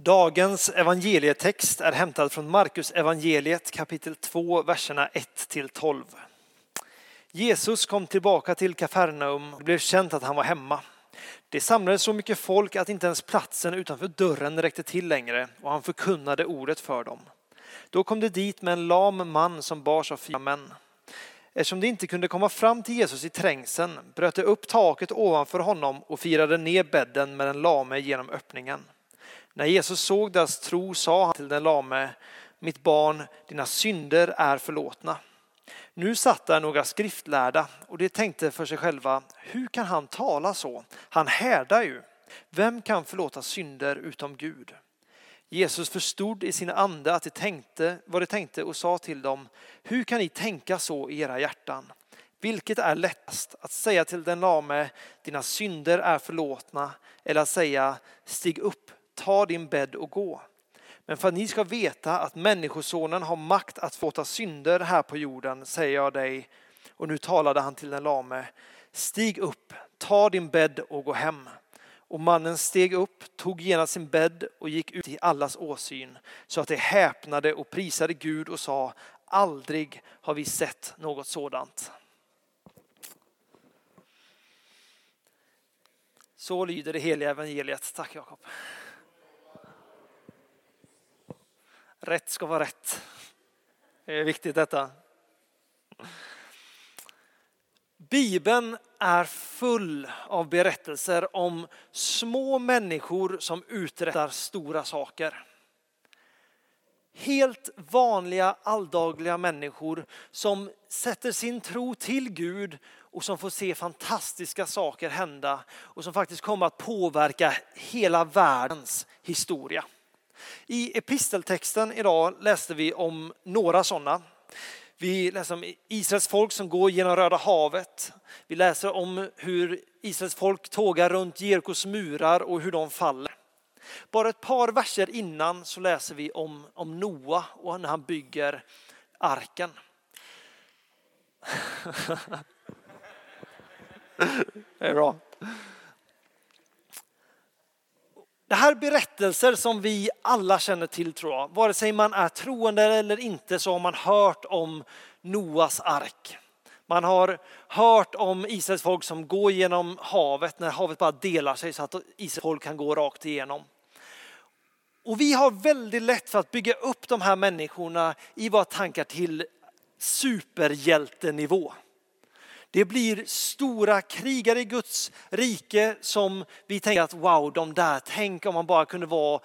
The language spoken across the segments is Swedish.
Dagens evangelietext är hämtad från Markus evangeliet kapitel 2, verserna 1 till 12. Jesus kom tillbaka till Kafarnaum och det blev känt att han var hemma. Det samlades så mycket folk att inte ens platsen utanför dörren räckte till längre och han förkunnade ordet för dem. Då kom det dit med en lam man som bars av fyra män. Eftersom de inte kunde komma fram till Jesus i trängseln bröt de upp taket ovanför honom och firade ner bädden med den lame genom öppningen. När Jesus såg deras tro sa han till den lame, mitt barn, dina synder är förlåtna. Nu satt där några skriftlärda och de tänkte för sig själva, hur kan han tala så? Han härdar ju. Vem kan förlåta synder utom Gud? Jesus förstod i sin ande att de tänkte vad de tänkte och sa till dem, hur kan ni tänka så i era hjärtan? Vilket är lättast, att säga till den lame, dina synder är förlåtna, eller att säga, stig upp, ta din bädd och gå. Men för att ni ska veta att Människosonen har makt att förlåta synder här på jorden säger jag dig, och nu talade han till den lame, stig upp, ta din bädd och gå hem. Och mannen steg upp, tog genast sin bädd och gick ut i allas åsyn så att de häpnade och prisade Gud och sa, aldrig har vi sett något sådant. Så lyder det heliga evangeliet. Tack Jakob. Rätt ska vara rätt. Det är viktigt detta. Bibeln är full av berättelser om små människor som uträttar stora saker. Helt vanliga alldagliga människor som sätter sin tro till Gud och som får se fantastiska saker hända och som faktiskt kommer att påverka hela världens historia. I episteltexten idag läste vi om några sådana. Vi läser om Israels folk som går genom Röda havet. Vi läser om hur Israels folk tågar runt Jerikos murar och hur de faller. Bara ett par verser innan så läser vi om, om Noa och när han bygger arken. Det är bra. Det här är berättelser som vi alla känner till tror jag. Vare sig man är troende eller inte så har man hört om Noas ark. Man har hört om Israels folk som går genom havet när havet bara delar sig så att Israels folk kan gå rakt igenom. Och vi har väldigt lätt för att bygga upp de här människorna i våra tankar till superhjältenivå. Det blir stora krigare i Guds rike som vi tänker att wow, de där, tänk om man bara kunde vara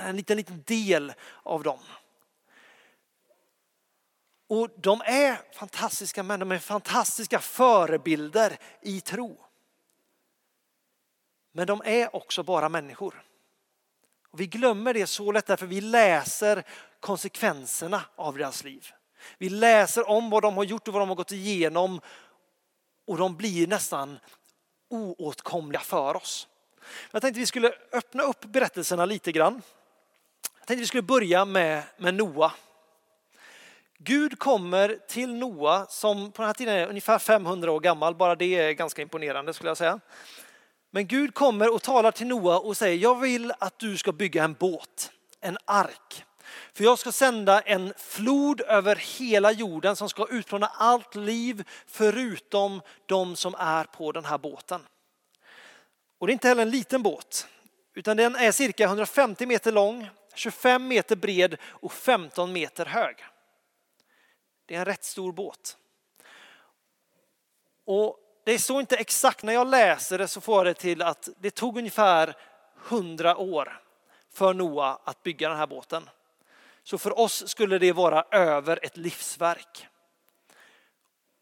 en liten, liten del av dem. Och de är fantastiska män, de är fantastiska förebilder i tro. Men de är också bara människor. Och vi glömmer det så lätt därför vi läser konsekvenserna av deras liv. Vi läser om vad de har gjort och vad de har gått igenom och de blir nästan oåtkomliga för oss. Jag tänkte vi skulle öppna upp berättelserna lite grann. Jag tänkte vi skulle börja med, med Noa. Gud kommer till Noa som på den här tiden är ungefär 500 år gammal, bara det är ganska imponerande skulle jag säga. Men Gud kommer och talar till Noa och säger, jag vill att du ska bygga en båt, en ark. För jag ska sända en flod över hela jorden som ska utplåna allt liv förutom de som är på den här båten. Och det är inte heller en liten båt, utan den är cirka 150 meter lång, 25 meter bred och 15 meter hög. Det är en rätt stor båt. Och det står inte exakt, när jag läser det så får jag det till att det tog ungefär 100 år för Noa att bygga den här båten. Så för oss skulle det vara över ett livsverk.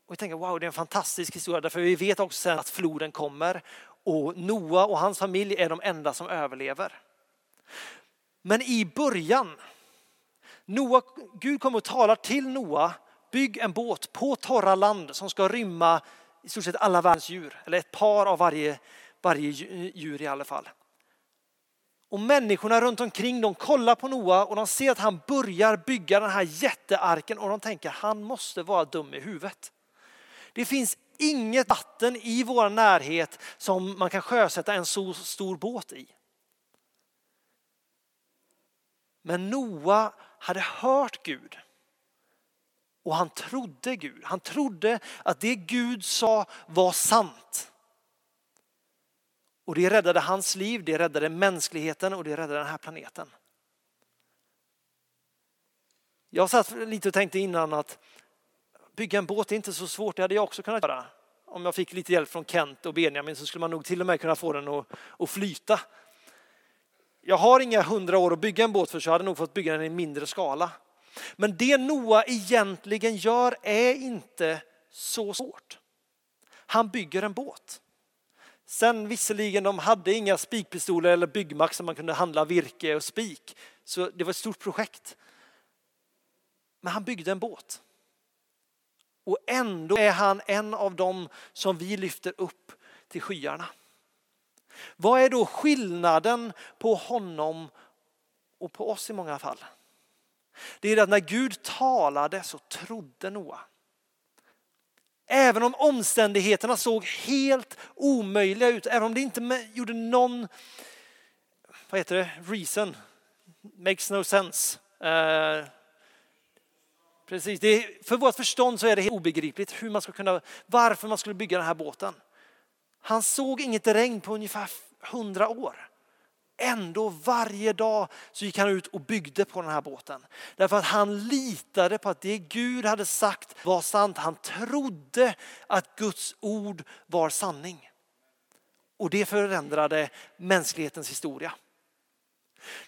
Och vi tänker wow, det är en fantastisk historia därför vi vet också sen att floden kommer och Noa och hans familj är de enda som överlever. Men i början, Noa, Gud kommer och talar till Noa, bygg en båt på torra land som ska rymma i stort sett alla världens djur, eller ett par av varje, varje djur i alla fall. Och människorna runt omkring de kollar på Noa och de ser att han börjar bygga den här jättearken och de tänker han måste vara dum i huvudet. Det finns inget vatten i vår närhet som man kan sjösätta en så stor båt i. Men Noa hade hört Gud och han trodde Gud. Han trodde att det Gud sa var sant. Och det räddade hans liv, det räddade mänskligheten och det räddade den här planeten. Jag satt lite och tänkte innan att bygga en båt är inte så svårt, det hade jag också kunnat göra. Om jag fick lite hjälp från Kent och Benjamin så skulle man nog till och med kunna få den att, att flyta. Jag har inga hundra år att bygga en båt för så jag hade nog fått bygga den i mindre skala. Men det Noa egentligen gör är inte så svårt. Han bygger en båt. Sen visserligen, de hade inga spikpistoler eller byggmax som man kunde handla virke och spik. Så det var ett stort projekt. Men han byggde en båt. Och ändå är han en av dem som vi lyfter upp till skyarna. Vad är då skillnaden på honom och på oss i många fall? Det är att när Gud talade så trodde Noa. Även om omständigheterna såg helt omöjliga ut, även om det inte gjorde någon, vad heter det, reason, makes no sense. Uh, precis, det är, för vårt förstånd så är det helt obegripligt hur man ska kunna, varför man skulle bygga den här båten. Han såg inget regn på ungefär hundra år. Ändå varje dag så gick han ut och byggde på den här båten. Därför att han litade på att det Gud hade sagt var sant. Han trodde att Guds ord var sanning. Och det förändrade mänsklighetens historia.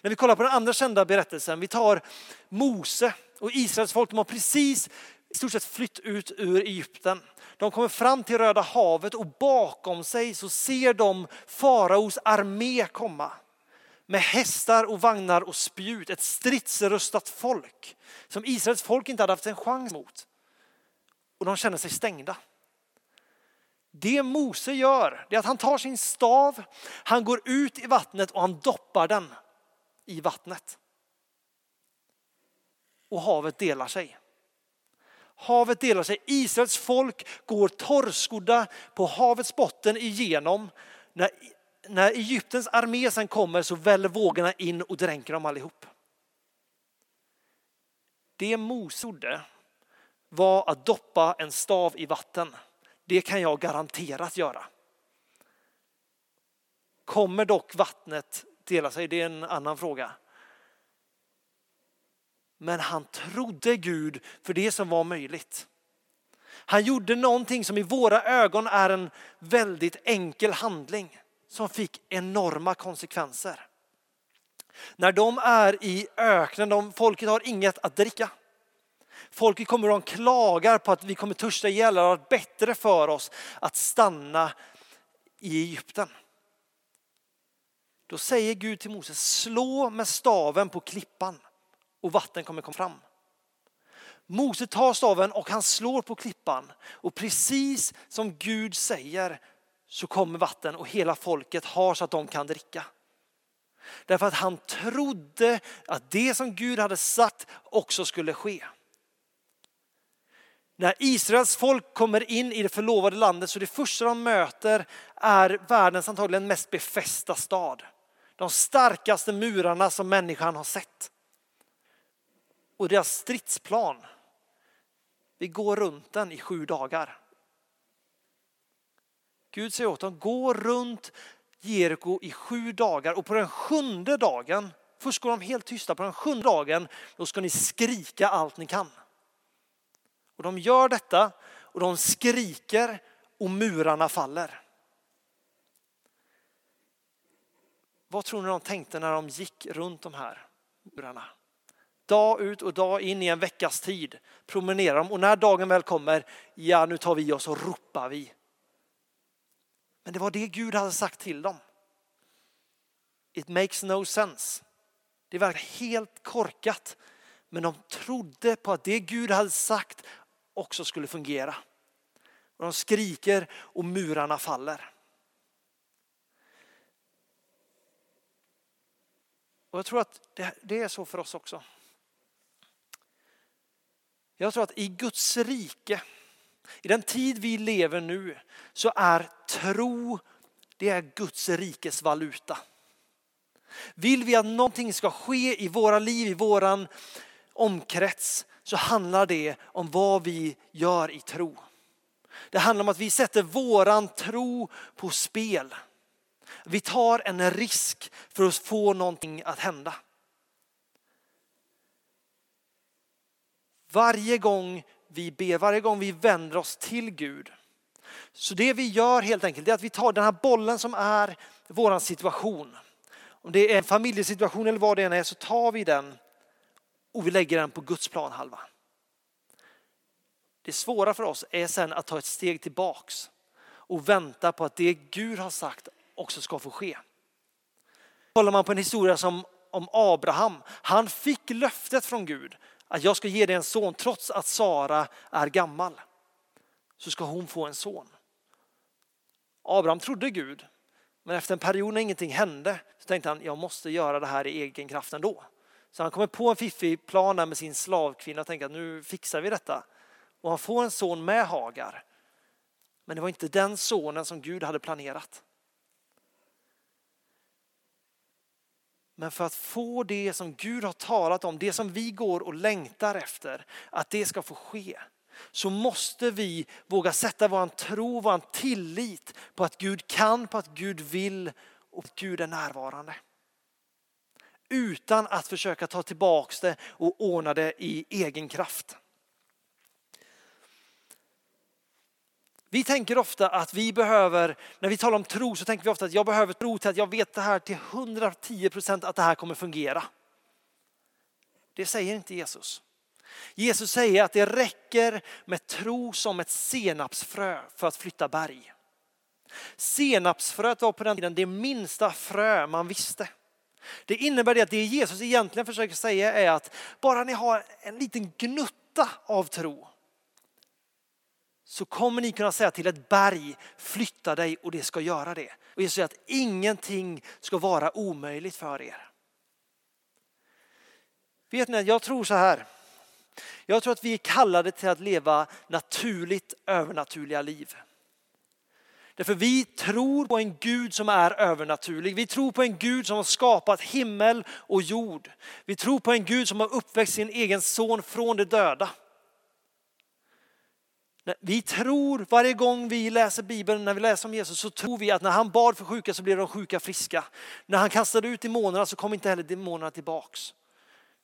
När vi kollar på den andra kända berättelsen, vi tar Mose och Israels folk, de har precis i stort sett flytt ut ur Egypten. De kommer fram till Röda havet och bakom sig så ser de faraos armé komma med hästar och vagnar och spjut, ett stridsrustat folk som Israels folk inte hade haft en chans mot. Och de känner sig stängda. Det Mose gör det är att han tar sin stav, han går ut i vattnet och han doppar den i vattnet. Och havet delar sig. Havet delar sig. Israels folk går torrskodda på havets botten igenom. När, när Egyptens armé sen kommer så väller vågorna in och dränker dem allihop. Det Mose gjorde var att doppa en stav i vatten. Det kan jag garanterat göra. Kommer dock vattnet dela sig, det är en annan fråga. Men han trodde Gud för det som var möjligt. Han gjorde någonting som i våra ögon är en väldigt enkel handling som fick enorma konsekvenser. När de är i öknen, de, folket har inget att dricka. Folket kommer och klagar på att vi kommer törsta ihjäl, det har varit bättre för oss att stanna i Egypten. Då säger Gud till Moses, slå med staven på klippan och vatten kommer komma fram. Mose tar staven och han slår på klippan och precis som Gud säger så kommer vatten och hela folket har så att de kan dricka. Därför att han trodde att det som Gud hade sagt också skulle ske. När Israels folk kommer in i det förlovade landet så det första de möter är världens antagligen mest befästa stad. De starkaste murarna som människan har sett och deras stridsplan. Vi går runt den i sju dagar. Gud säger åt dem, gå runt Jeriko i sju dagar och på den sjunde dagen, först går de helt tysta, på den sjunde dagen då ska ni skrika allt ni kan. Och de gör detta och de skriker och murarna faller. Vad tror ni de tänkte när de gick runt de här murarna? Dag ut och dag in i en veckas tid promenerar de och när dagen väl kommer, ja nu tar vi oss och ropar vi. Men det var det Gud hade sagt till dem. It makes no sense. Det verkar helt korkat. Men de trodde på att det Gud hade sagt också skulle fungera. Och de skriker och murarna faller. Och jag tror att det är så för oss också. Jag tror att i Guds rike, i den tid vi lever nu, så är tro, det är Guds rikes valuta. Vill vi att någonting ska ske i våra liv, i våran omkrets, så handlar det om vad vi gör i tro. Det handlar om att vi sätter våran tro på spel. Vi tar en risk för att få någonting att hända. Varje gång vi ber, varje gång vi vänder oss till Gud. Så det vi gör helt enkelt är att vi tar den här bollen som är våran situation. Om det är en familjesituation eller vad det än är så tar vi den och vi lägger den på Guds planhalva. Det svåra för oss är sen att ta ett steg tillbaks och vänta på att det Gud har sagt också ska få ske. Kollar man på en historia som om Abraham, han fick löftet från Gud att jag ska ge dig en son trots att Sara är gammal. Så ska hon få en son. Abraham trodde Gud, men efter en period när ingenting hände så tänkte han jag måste göra det här i egen kraft ändå. Så han kommer på en fiffig plan med sin slavkvinna och tänker att nu fixar vi detta. Och han får en son med Hagar. Men det var inte den sonen som Gud hade planerat. Men för att få det som Gud har talat om, det som vi går och längtar efter, att det ska få ske, så måste vi våga sätta vår tro, vår tillit på att Gud kan, på att Gud vill och att Gud är närvarande. Utan att försöka ta tillbaka det och ordna det i egen kraft. Vi tänker ofta att vi behöver, när vi talar om tro så tänker vi ofta att jag behöver tro till att jag vet det här till 110 procent att det här kommer fungera. Det säger inte Jesus. Jesus säger att det räcker med tro som ett senapsfrö för att flytta berg. Senapsfröet var på den tiden det minsta frö man visste. Det innebär det att det Jesus egentligen försöker säga är att bara ni har en liten gnutta av tro så kommer ni kunna säga till ett berg, flytta dig och det ska göra det. Och Jesus säger att ingenting ska vara omöjligt för er. Vet ni, jag tror så här. Jag tror att vi är kallade till att leva naturligt övernaturliga liv. Därför vi tror på en Gud som är övernaturlig. Vi tror på en Gud som har skapat himmel och jord. Vi tror på en Gud som har uppväxt sin egen son från de döda. Vi tror varje gång vi läser Bibeln, när vi läser om Jesus, så tror vi att när han bad för sjuka så blev de sjuka friska. När han kastade ut demonerna så kom inte heller demonerna tillbaks.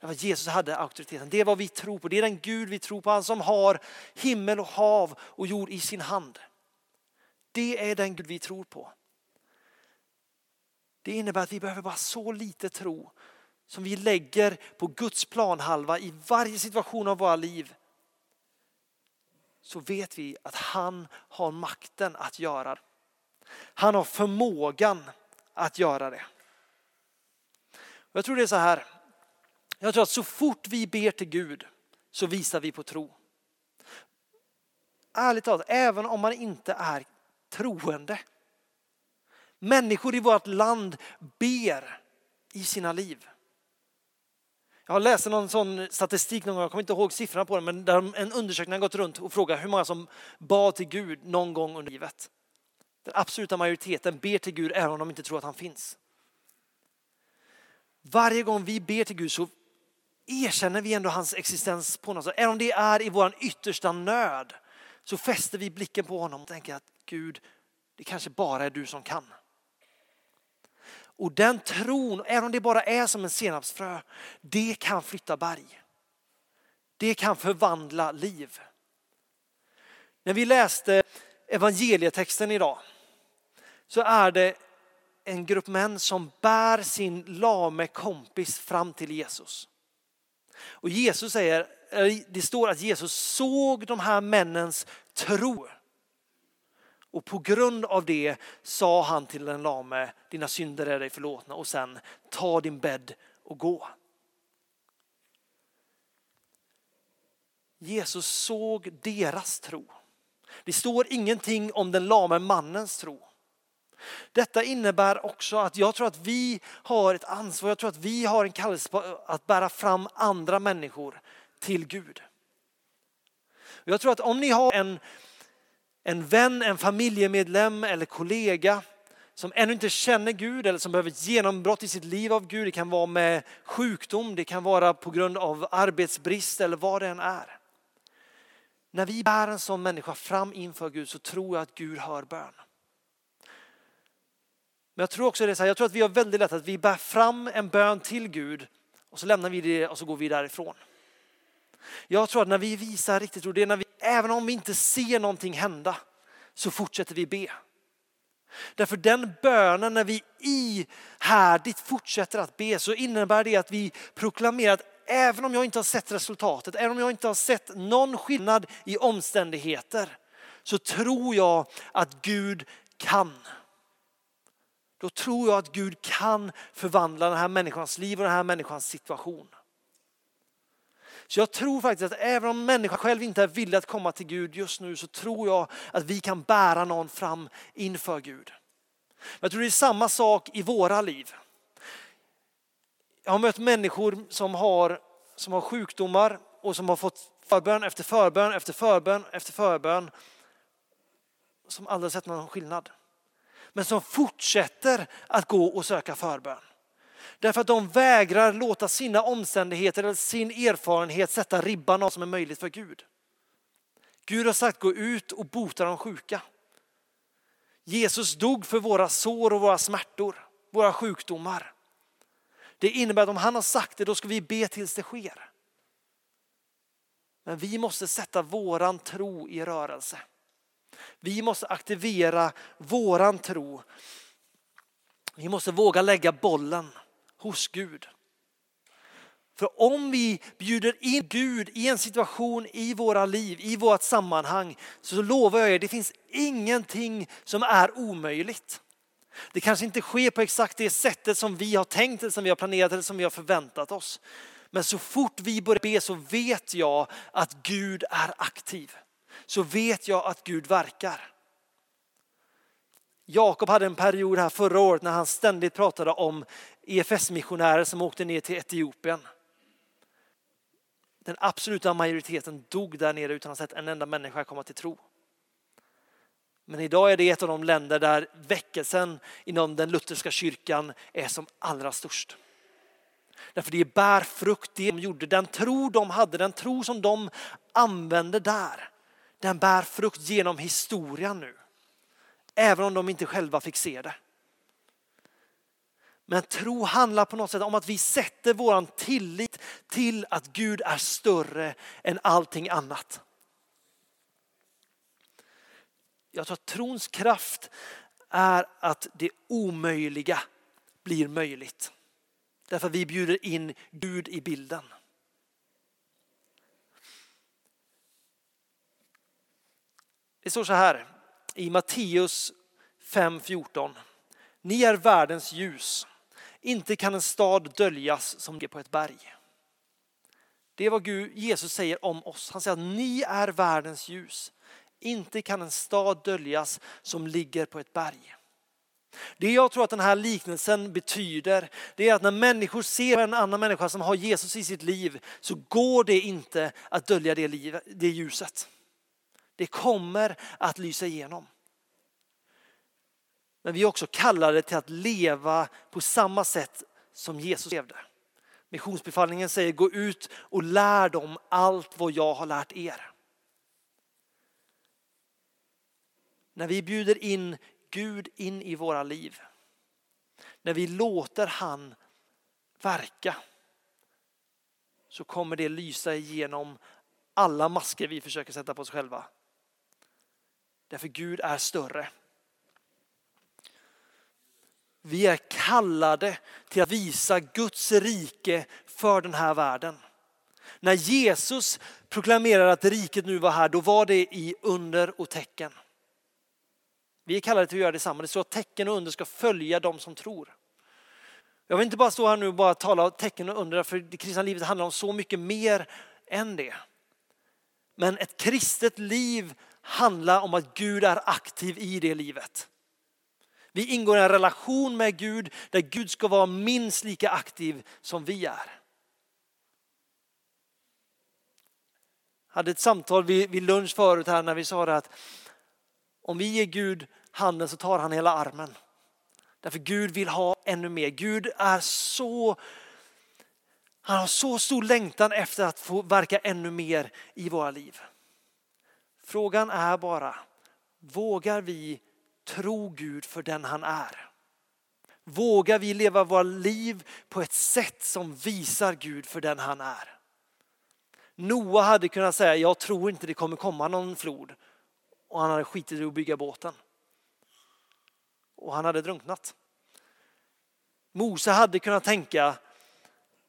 Därför Jesus hade auktoriteten. Det är vad vi tror på. Det är den Gud vi tror på. Han som har himmel och hav och jord i sin hand. Det är den Gud vi tror på. Det innebär att vi behöver bara så lite tro som vi lägger på Guds planhalva i varje situation av våra liv så vet vi att han har makten att göra det. Han har förmågan att göra det. Jag tror det är så här. Jag tror att så fort vi ber till Gud så visar vi på tro. Ärligt talat, även om man inte är troende. Människor i vårt land ber i sina liv. Jag har läst någon sån statistik någon gång, jag kommer inte ihåg siffrorna på den, men där en undersökning har gått runt och frågat hur många som bad till Gud någon gång under livet. Den absoluta majoriteten ber till Gud även om de inte tror att han finns. Varje gång vi ber till Gud så erkänner vi ändå hans existens på något sätt. Även om det är i vår yttersta nöd så fäster vi blicken på honom och tänker att Gud, det kanske bara är du som kan. Och den tron, även om det bara är som en senapsfrö, det kan flytta berg. Det kan förvandla liv. När vi läste evangelietexten idag så är det en grupp män som bär sin lame kompis fram till Jesus. Och Jesus säger, eh, det står att Jesus såg de här männens tro. Och på grund av det sa han till den lame, dina synder är dig förlåtna och sen ta din bädd och gå. Jesus såg deras tro. Det står ingenting om den lame mannens tro. Detta innebär också att jag tror att vi har ett ansvar, jag tror att vi har en kallelse att bära fram andra människor till Gud. Jag tror att om ni har en en vän, en familjemedlem eller kollega som ännu inte känner Gud eller som behöver ett genombrott i sitt liv av Gud. Det kan vara med sjukdom, det kan vara på grund av arbetsbrist eller vad det än är. När vi bär en sån människa fram inför Gud så tror jag att Gud hör bön. Men jag tror också det så här, jag tror att vi har väldigt lätt att vi bär fram en bön till Gud och så lämnar vi det och så går vi därifrån. Jag tror att när vi visar riktigt tro, det är när vi, även om vi inte ser någonting hända, så fortsätter vi be. Därför den bönen när vi ihärdigt fortsätter att be så innebär det att vi proklamerar att även om jag inte har sett resultatet, även om jag inte har sett någon skillnad i omständigheter så tror jag att Gud kan. Då tror jag att Gud kan förvandla den här människans liv och den här människans situation. Så jag tror faktiskt att även om människan själv inte är villig att komma till Gud just nu så tror jag att vi kan bära någon fram inför Gud. Jag tror det är samma sak i våra liv. Jag har mött människor som har, som har sjukdomar och som har fått förbön efter förbön efter förbön efter förbön. Som aldrig sett någon skillnad. Men som fortsätter att gå och söka förbön. Därför att de vägrar låta sina omständigheter eller sin erfarenhet sätta ribban av som är möjligt för Gud. Gud har sagt gå ut och bota de sjuka. Jesus dog för våra sår och våra smärtor, våra sjukdomar. Det innebär att om han har sagt det, då ska vi be tills det sker. Men vi måste sätta våran tro i rörelse. Vi måste aktivera våran tro. Vi måste våga lägga bollen hos Gud. För om vi bjuder in Gud i en situation i våra liv, i vårt sammanhang, så lovar jag er, det finns ingenting som är omöjligt. Det kanske inte sker på exakt det sättet som vi har tänkt eller som vi har planerat eller som vi har förväntat oss. Men så fort vi börjar be så vet jag att Gud är aktiv. Så vet jag att Gud verkar. Jakob hade en period här förra året när han ständigt pratade om EFS-missionärer som åkte ner till Etiopien. Den absoluta majoriteten dog där nere utan att ha sett en enda människa komma till tro. Men idag är det ett av de länder där väckelsen inom den lutherska kyrkan är som allra störst. Därför det bär frukt, det de gjorde, den tro de hade, den tro som de använde där, den bär frukt genom historien nu. Även om de inte själva fick se det. Men tro handlar på något sätt om att vi sätter vår tillit till att Gud är större än allting annat. Jag tror att trons kraft är att det omöjliga blir möjligt. Därför vi bjuder in Gud i bilden. Det står så här i Matteus 5.14. Ni är världens ljus. Inte kan en stad döljas som ligger på ett berg. Det är vad Gud, Jesus säger om oss. Han säger att ni är världens ljus. Inte kan en stad döljas som ligger på ett berg. Det jag tror att den här liknelsen betyder, det är att när människor ser en annan människa som har Jesus i sitt liv så går det inte att dölja det, liv, det ljuset. Det kommer att lysa igenom. Men vi är också kallade till att leva på samma sätt som Jesus levde. Missionsbefallningen säger gå ut och lär dem allt vad jag har lärt er. När vi bjuder in Gud in i våra liv, när vi låter han verka så kommer det lysa igenom alla masker vi försöker sätta på oss själva. Därför Gud är större. Vi är kallade till att visa Guds rike för den här världen. När Jesus proklamerade att riket nu var här, då var det i under och tecken. Vi är kallade till att göra detsamma. Det står att tecken och under ska följa dem som tror. Jag vill inte bara stå här nu och bara tala om tecken och under, för det kristna livet handlar om så mycket mer än det. Men ett kristet liv handlar om att Gud är aktiv i det livet. Vi ingår i en relation med Gud där Gud ska vara minst lika aktiv som vi är. Jag hade ett samtal vid, vid lunch förut här när vi sa det att om vi ger Gud handen så tar han hela armen. Därför Gud vill ha ännu mer. Gud är så han har så stor längtan efter att få verka ännu mer i våra liv. Frågan är bara, vågar vi tro Gud för den han är? Vågar vi leva våra liv på ett sätt som visar Gud för den han är? Noa hade kunnat säga, jag tror inte det kommer komma någon flod. Och han hade skitit i att bygga båten. Och han hade drunknat. Mose hade kunnat tänka,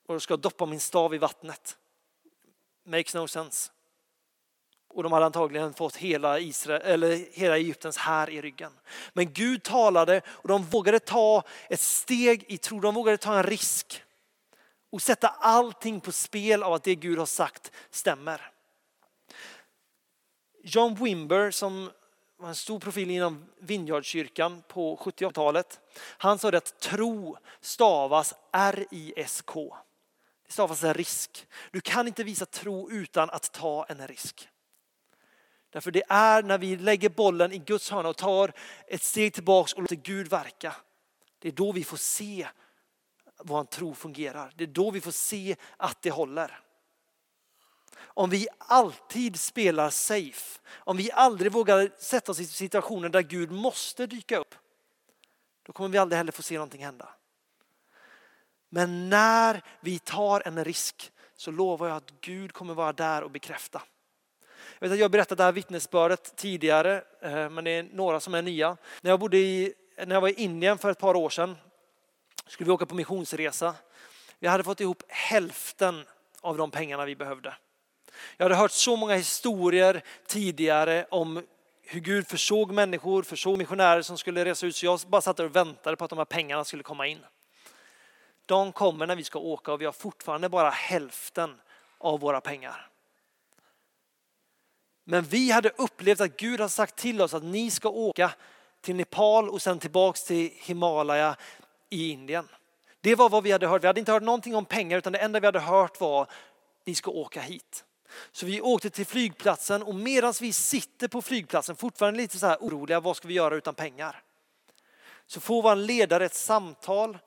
och ska doppa min stav i vattnet. Makes no sense. Och de hade antagligen fått hela, Israel, eller hela Egyptens här i ryggen. Men Gud talade och de vågade ta ett steg i tro, de vågade ta en risk och sätta allting på spel av att det Gud har sagt stämmer. John Wimber som var en stor profil inom Vineyardkyrkan på 70-talet. Han sa att tro stavas R-I-S-K. Det stavas en risk. Du kan inte visa tro utan att ta en risk. Därför det är när vi lägger bollen i Guds hörna och tar ett steg tillbaks och låter Gud verka. Det är då vi får se vår tro fungerar. Det är då vi får se att det håller. Om vi alltid spelar safe, om vi aldrig vågar sätta oss i situationer där Gud måste dyka upp, då kommer vi aldrig heller få se någonting hända. Men när vi tar en risk så lovar jag att Gud kommer vara där och bekräfta. Jag vet att jag berättat det här vittnesbördet tidigare, eh, men det är några som är nya. När jag, bodde i, när jag var i Indien för ett par år sedan skulle vi åka på missionsresa. Vi hade fått ihop hälften av de pengarna vi behövde. Jag hade hört så många historier tidigare om hur Gud försåg människor, försåg missionärer som skulle resa ut. Så jag bara satt där och väntade på att de här pengarna skulle komma in. De kommer när vi ska åka och vi har fortfarande bara hälften av våra pengar. Men vi hade upplevt att Gud har sagt till oss att ni ska åka till Nepal och sen tillbaks till Himalaya i Indien. Det var vad vi hade hört. Vi hade inte hört någonting om pengar utan det enda vi hade hört var ni ska åka hit. Så vi åkte till flygplatsen och medan vi sitter på flygplatsen, fortfarande lite så här oroliga, vad ska vi göra utan pengar? Så får vår ledare ett samtal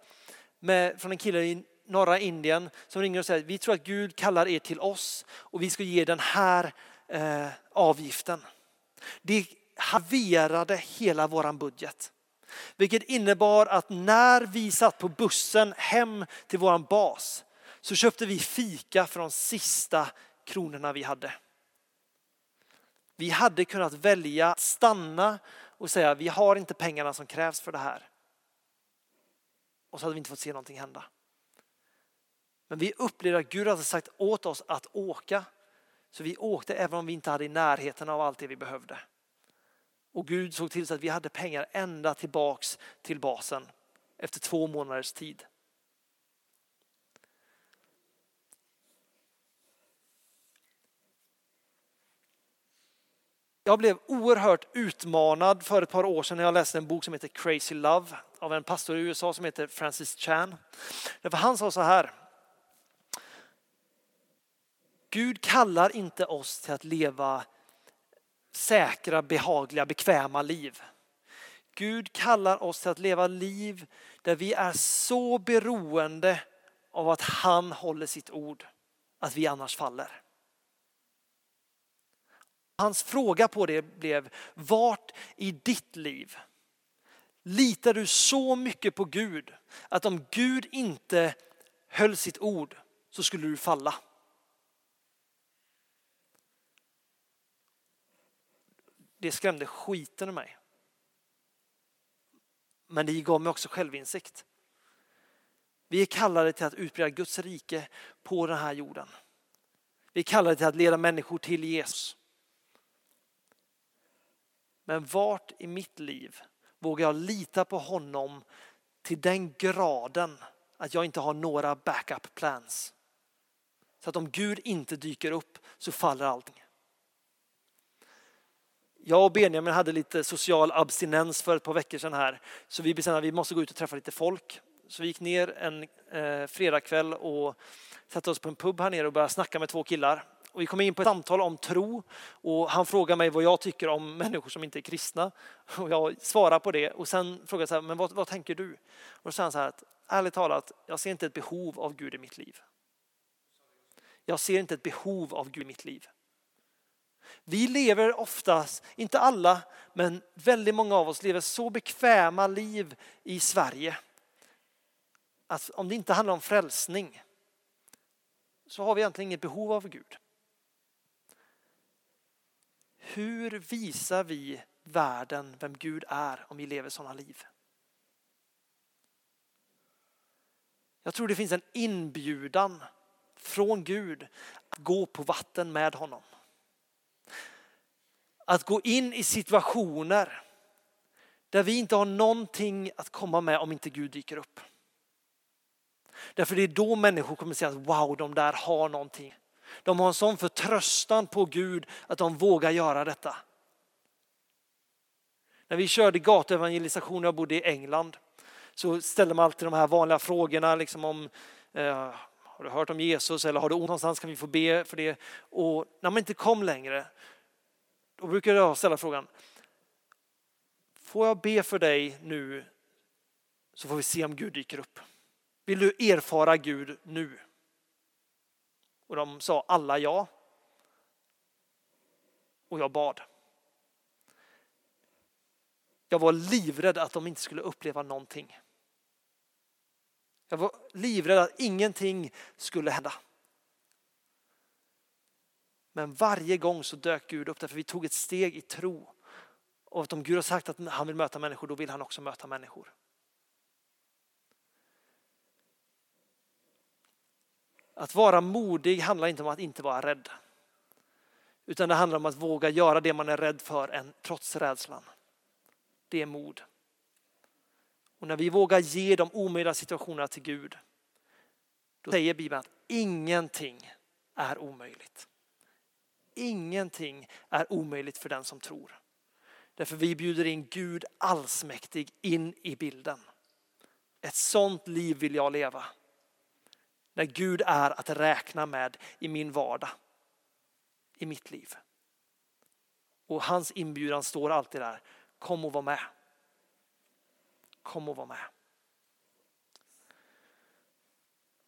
med, från en kille i norra Indien som ringer och säger vi tror att Gud kallar er till oss och vi ska ge den här eh, avgiften. Det halverade hela vår budget. Vilket innebar att när vi satt på bussen hem till vår bas så köpte vi fika för de sista kronorna vi hade. Vi hade kunnat välja att stanna och säga vi har inte pengarna som krävs för det här. Och så hade vi inte fått se någonting hända. Men vi upplevde att Gud hade sagt åt oss att åka. Så vi åkte även om vi inte hade i närheten av allt det vi behövde. Och Gud såg till så att vi hade pengar ända tillbaks till basen efter två månaders tid. Jag blev oerhört utmanad för ett par år sedan när jag läste en bok som heter Crazy Love av en pastor i USA som heter Francis Chan. Därför han sa så här. Gud kallar inte oss till att leva säkra, behagliga, bekväma liv. Gud kallar oss till att leva liv där vi är så beroende av att han håller sitt ord att vi annars faller. Hans fråga på det blev, vart i ditt liv litar du så mycket på Gud att om Gud inte höll sitt ord så skulle du falla? Det skrämde skiten ur mig. Men det gav mig också självinsikt. Vi är kallade till att utbreda Guds rike på den här jorden. Vi är kallade till att leda människor till Jesus. Men vart i mitt liv vågar jag lita på honom till den graden att jag inte har några backup plans? Så att om Gud inte dyker upp så faller allting. Jag och Benjamin hade lite social abstinens för ett par veckor sedan här. Så vi bestämde att vi måste gå ut och träffa lite folk. Så vi gick ner en eh, fredagkväll och satte oss på en pub här nere och började snacka med två killar. Och vi kom in på ett samtal om tro och han frågade mig vad jag tycker om människor som inte är kristna. Och jag svarade på det och sen frågade jag så här, men vad, vad tänker du? Och då sa han så här att ärligt talat, jag ser inte ett behov av Gud i mitt liv. Jag ser inte ett behov av Gud i mitt liv. Vi lever oftast, inte alla, men väldigt många av oss lever så bekväma liv i Sverige. Att om det inte handlar om frälsning så har vi egentligen inget behov av Gud. Hur visar vi världen vem Gud är om vi lever sådana liv? Jag tror det finns en inbjudan från Gud att gå på vatten med honom. Att gå in i situationer där vi inte har någonting att komma med om inte Gud dyker upp. Därför det är då människor kommer att säga att wow, de där har någonting. De har en sån förtröstan på Gud att de vågar göra detta. När vi körde gatuevangelisation, jag bodde i England, så ställde man alltid de här vanliga frågorna liksom om eh, har du hört om Jesus eller har du ont någonstans kan vi få be för det. Och när man inte kom längre, då brukar jag ställa frågan, får jag be för dig nu så får vi se om Gud dyker upp. Vill du erfara Gud nu? Och de sa alla ja. Och jag bad. Jag var livrädd att de inte skulle uppleva någonting. Jag var livrädd att ingenting skulle hända. Men varje gång så dök Gud upp därför vi tog ett steg i tro. Och att om Gud har sagt att han vill möta människor, då vill han också möta människor. Att vara modig handlar inte om att inte vara rädd. Utan det handlar om att våga göra det man är rädd för än trots rädslan. Det är mod. Och när vi vågar ge de omöjliga situationerna till Gud, då säger Bibeln att ingenting är omöjligt. Ingenting är omöjligt för den som tror. Därför vi bjuder in Gud allsmäktig in i bilden. Ett sånt liv vill jag leva. När Gud är att räkna med i min vardag, i mitt liv. Och hans inbjudan står alltid där. Kom och var med. Kom och var med.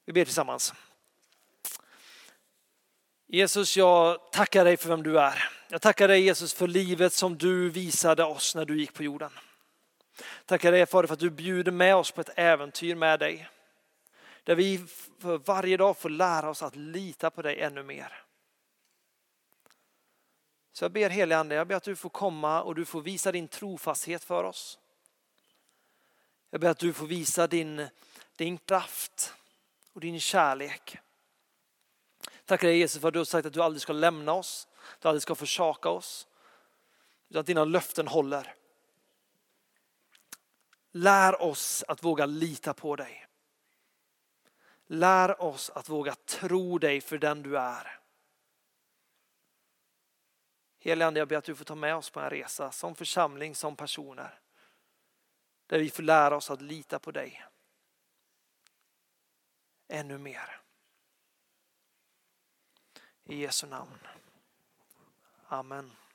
Vi ber tillsammans. Jesus, jag tackar dig för vem du är. Jag tackar dig Jesus för livet som du visade oss när du gick på jorden. Tackar dig Fader för att du bjuder med oss på ett äventyr med dig. Där vi för varje dag får lära oss att lita på dig ännu mer. Så jag ber helige Ande, jag ber att du får komma och du får visa din trofasthet för oss. Jag ber att du får visa din, din kraft och din kärlek. Tackar dig Jesus för att du har sagt att du aldrig ska lämna oss, du aldrig ska försaka oss. Utan att dina löften håller. Lär oss att våga lita på dig. Lär oss att våga tro dig för den du är. Helige Ande, jag ber att du får ta med oss på en resa som församling, som personer. Där vi får lära oss att lita på dig. Ännu mer. I Jesu namn. Amen.